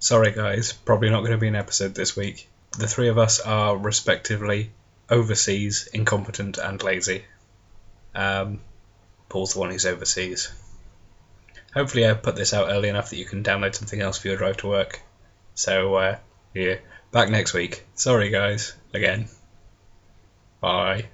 Sorry, guys, probably not going to be an episode this week. The three of us are respectively overseas, incompetent, and lazy. Um, Paul's the one who's overseas. Hopefully, I put this out early enough that you can download something else for your drive to work. So, uh, yeah, back next week. Sorry, guys, again. Bye.